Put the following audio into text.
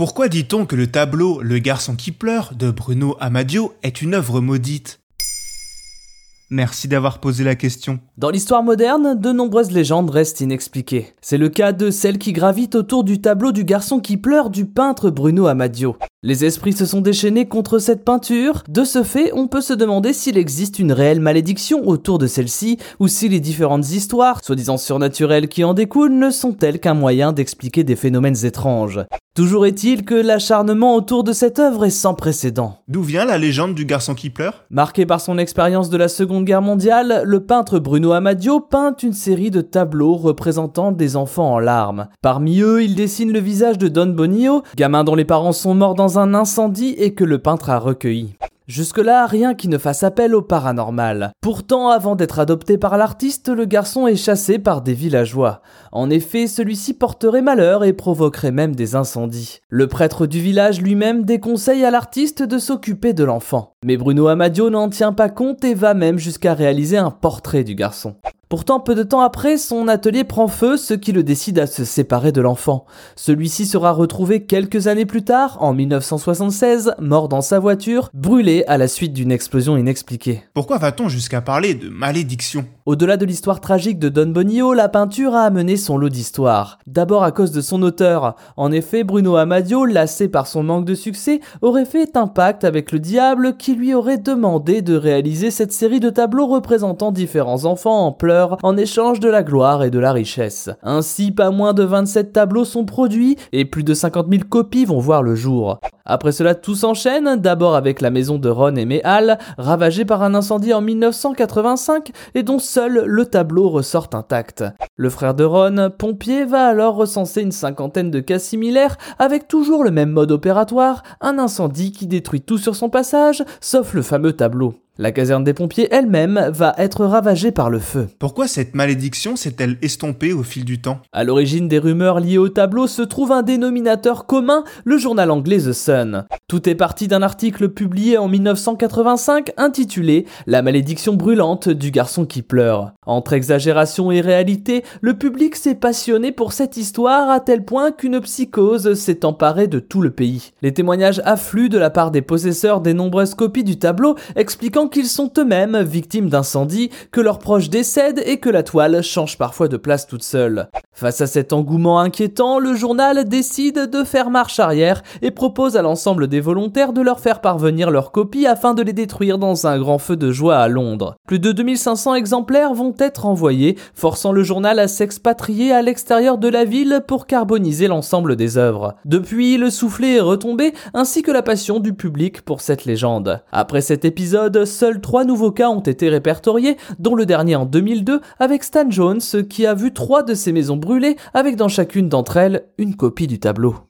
Pourquoi dit-on que le tableau Le garçon qui pleure de Bruno Amadio est une œuvre maudite? Merci d'avoir posé la question. Dans l'histoire moderne, de nombreuses légendes restent inexpliquées. C'est le cas de celle qui gravite autour du tableau du garçon qui pleure du peintre Bruno Amadio. Les esprits se sont déchaînés contre cette peinture. De ce fait, on peut se demander s'il existe une réelle malédiction autour de celle-ci, ou si les différentes histoires, soi-disant surnaturelles qui en découlent, ne sont-elles qu'un moyen d'expliquer des phénomènes étranges. Toujours est-il que l'acharnement autour de cette œuvre est sans précédent. D'où vient la légende du garçon qui pleure? Marqué par son expérience de la Seconde Guerre mondiale, le peintre Bruno Amadio peint une série de tableaux représentant des enfants en larmes. Parmi eux, il dessine le visage de Don Bonio, gamin dont les parents sont morts dans un incendie et que le peintre a recueilli. Jusque-là, rien qui ne fasse appel au paranormal. Pourtant, avant d'être adopté par l'artiste, le garçon est chassé par des villageois. En effet, celui-ci porterait malheur et provoquerait même des incendies. Le prêtre du village lui-même déconseille à l'artiste de s'occuper de l'enfant. Mais Bruno Amadio n'en tient pas compte et va même jusqu'à réaliser un portrait du garçon. Pourtant, peu de temps après, son atelier prend feu, ce qui le décide à se séparer de l'enfant. Celui-ci sera retrouvé quelques années plus tard, en 1976, mort dans sa voiture, brûlé à la suite d'une explosion inexpliquée. Pourquoi va-t-on jusqu'à parler de malédiction? Au-delà de l'histoire tragique de Don Bonio, la peinture a amené son lot d'histoire. D'abord à cause de son auteur. En effet, Bruno Amadio, lassé par son manque de succès, aurait fait un pacte avec le diable qui lui aurait demandé de réaliser cette série de tableaux représentant différents enfants en pleurs en échange de la gloire et de la richesse. Ainsi, pas moins de 27 tableaux sont produits et plus de 50 000 copies vont voir le jour. Après cela, tout s'enchaîne, d'abord avec la maison de Ron et Méhal, ravagée par un incendie en 1985 et dont seul le tableau ressort intact. Le frère de Ron, pompier, va alors recenser une cinquantaine de cas similaires avec toujours le même mode opératoire, un incendie qui détruit tout sur son passage, sauf le fameux tableau. La caserne des pompiers elle-même va être ravagée par le feu. Pourquoi cette malédiction s'est-elle estompée au fil du temps? À l'origine des rumeurs liées au tableau se trouve un dénominateur commun, le journal anglais The Sun. Tout est parti d'un article publié en 1985 intitulé La malédiction brûlante du garçon qui pleure. Entre exagération et réalité, le public s'est passionné pour cette histoire à tel point qu'une psychose s'est emparée de tout le pays. Les témoignages affluent de la part des possesseurs des nombreuses copies du tableau expliquant qu'ils sont eux-mêmes victimes d'incendies, que leurs proches décèdent et que la toile change parfois de place toute seule. Face à cet engouement inquiétant, le journal décide de faire marche arrière et propose à l'ensemble volontaires de leur faire parvenir leurs copies afin de les détruire dans un grand feu de joie à Londres. Plus de 2500 exemplaires vont être envoyés, forçant le journal à s'expatrier à l'extérieur de la ville pour carboniser l'ensemble des œuvres. Depuis, le soufflet est retombé, ainsi que la passion du public pour cette légende. Après cet épisode, seuls trois nouveaux cas ont été répertoriés, dont le dernier en 2002 avec Stan Jones qui a vu trois de ses maisons brûlées avec dans chacune d'entre elles une copie du tableau.